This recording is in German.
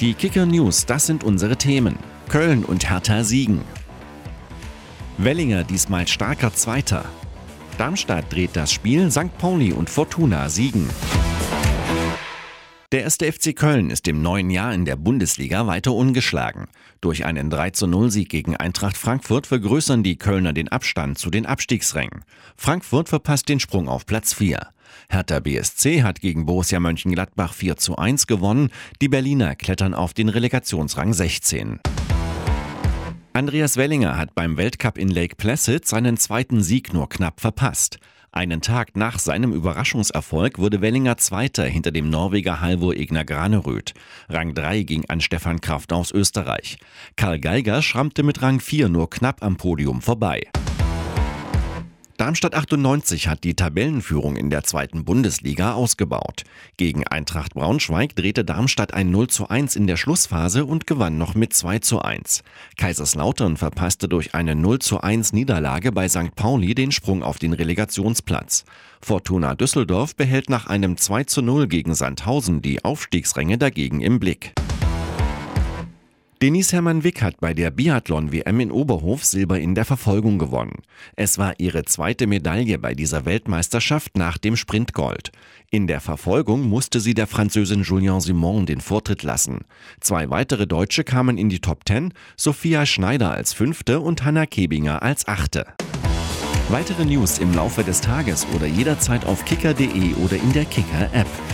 Die Kicker News, das sind unsere Themen. Köln und Hertha siegen. Wellinger diesmal starker Zweiter. Darmstadt dreht das Spiel, St. Pauli und Fortuna siegen. Der erste FC Köln ist im neuen Jahr in der Bundesliga weiter ungeschlagen. Durch einen 3-0-Sieg gegen Eintracht Frankfurt vergrößern die Kölner den Abstand zu den Abstiegsrängen. Frankfurt verpasst den Sprung auf Platz 4. Hertha BSC hat gegen Borussia Mönchengladbach 4 zu 1 gewonnen. Die Berliner klettern auf den Relegationsrang 16. Andreas Wellinger hat beim Weltcup in Lake Placid seinen zweiten Sieg nur knapp verpasst. Einen Tag nach seinem Überraschungserfolg wurde Wellinger Zweiter hinter dem Norweger Halvor Egner Graneröd. Rang 3 ging an Stefan Kraft aus Österreich. Karl Geiger schrammte mit Rang 4 nur knapp am Podium vorbei. Darmstadt 98 hat die Tabellenführung in der zweiten Bundesliga ausgebaut. Gegen Eintracht Braunschweig drehte Darmstadt ein 0 zu 1 in der Schlussphase und gewann noch mit 2 zu 1. Kaiserslautern verpasste durch eine 0 zu 1 Niederlage bei St. Pauli den Sprung auf den Relegationsplatz. Fortuna Düsseldorf behält nach einem 2 zu 0 gegen Sandhausen die Aufstiegsränge dagegen im Blick. Denise Hermann-Wick hat bei der Biathlon-WM in Oberhof Silber in der Verfolgung gewonnen. Es war ihre zweite Medaille bei dieser Weltmeisterschaft nach dem Sprintgold. In der Verfolgung musste sie der Französin Julien Simon den Vortritt lassen. Zwei weitere Deutsche kamen in die Top 10, Sophia Schneider als Fünfte und Hanna Kebinger als Achte. Weitere News im Laufe des Tages oder jederzeit auf kicker.de oder in der Kicker-App.